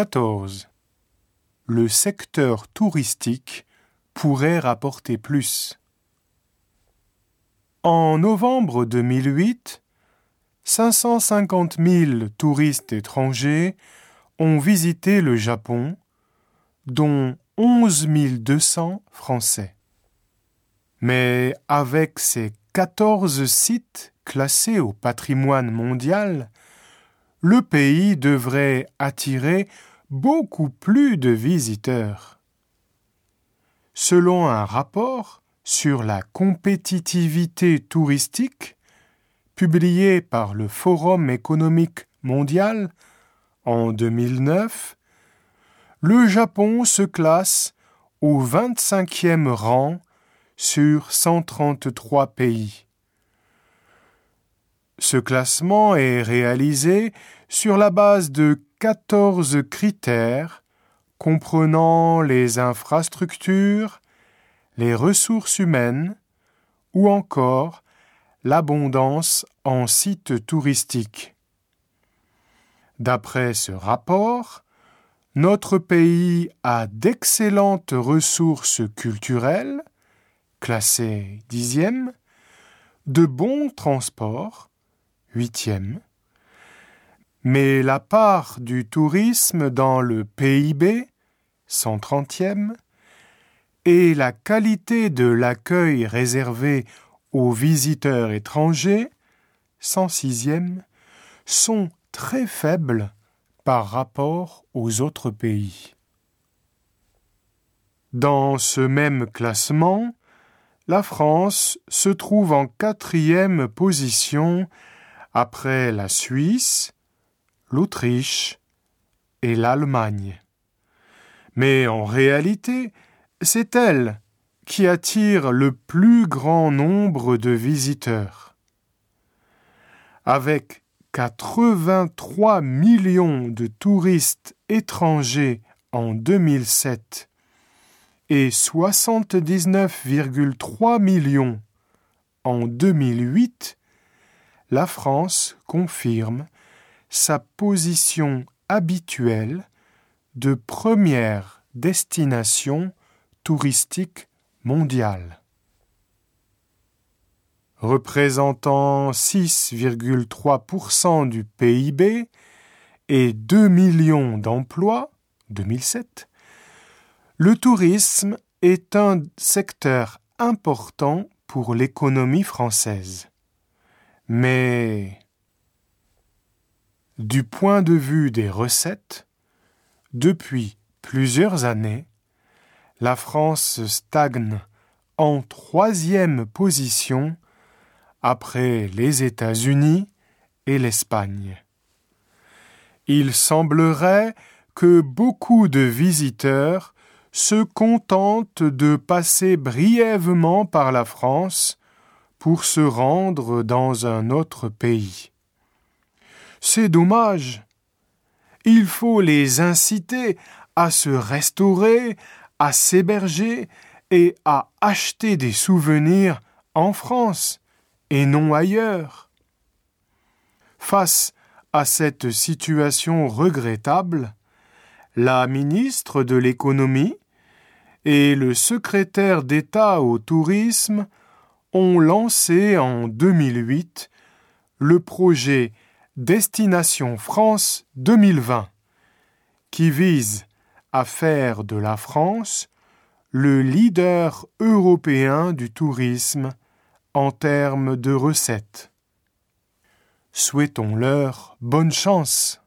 14. Le secteur touristique pourrait rapporter plus. En novembre 2008, 550 000 touristes étrangers ont visité le Japon, dont 11 200 Français. Mais avec ces 14 sites classés au patrimoine mondial, le pays devrait attirer beaucoup plus de visiteurs. Selon un rapport sur la compétitivité touristique publié par le Forum économique mondial en 2009, le Japon se classe au 25e rang sur 133 pays. Ce classement est réalisé sur la base de 14 critères comprenant les infrastructures, les ressources humaines ou encore l'abondance en sites touristiques. D'après ce rapport, notre pays a d'excellentes ressources culturelles, classées dixième, de bons transports, huitième, mais la part du tourisme dans le PIB, 130e, et la qualité de l'accueil réservé aux visiteurs étrangers, 106e, sont très faibles par rapport aux autres pays. Dans ce même classement, la France se trouve en quatrième position après la Suisse, l'Autriche et l'Allemagne. Mais en réalité, c'est elle qui attire le plus grand nombre de visiteurs. Avec 83 millions de touristes étrangers en 2007 et 79,3 millions en 2008, la France confirme sa position habituelle de première destination touristique mondiale. Représentant 6,3% du PIB et 2 millions d'emplois 2007, le tourisme est un secteur important pour l'économie française. Mais du point de vue des recettes, depuis plusieurs années, la France stagne en troisième position après les États-Unis et l'Espagne. Il semblerait que beaucoup de visiteurs se contentent de passer brièvement par la France pour se rendre dans un autre pays. C'est dommage. Il faut les inciter à se restaurer, à s'héberger et à acheter des souvenirs en France et non ailleurs. Face à cette situation regrettable, la ministre de l'économie et le secrétaire d'État au tourisme ont lancé en 2008 le projet Destination France 2020, qui vise à faire de la France le leader européen du tourisme en termes de recettes. Souhaitons-leur bonne chance.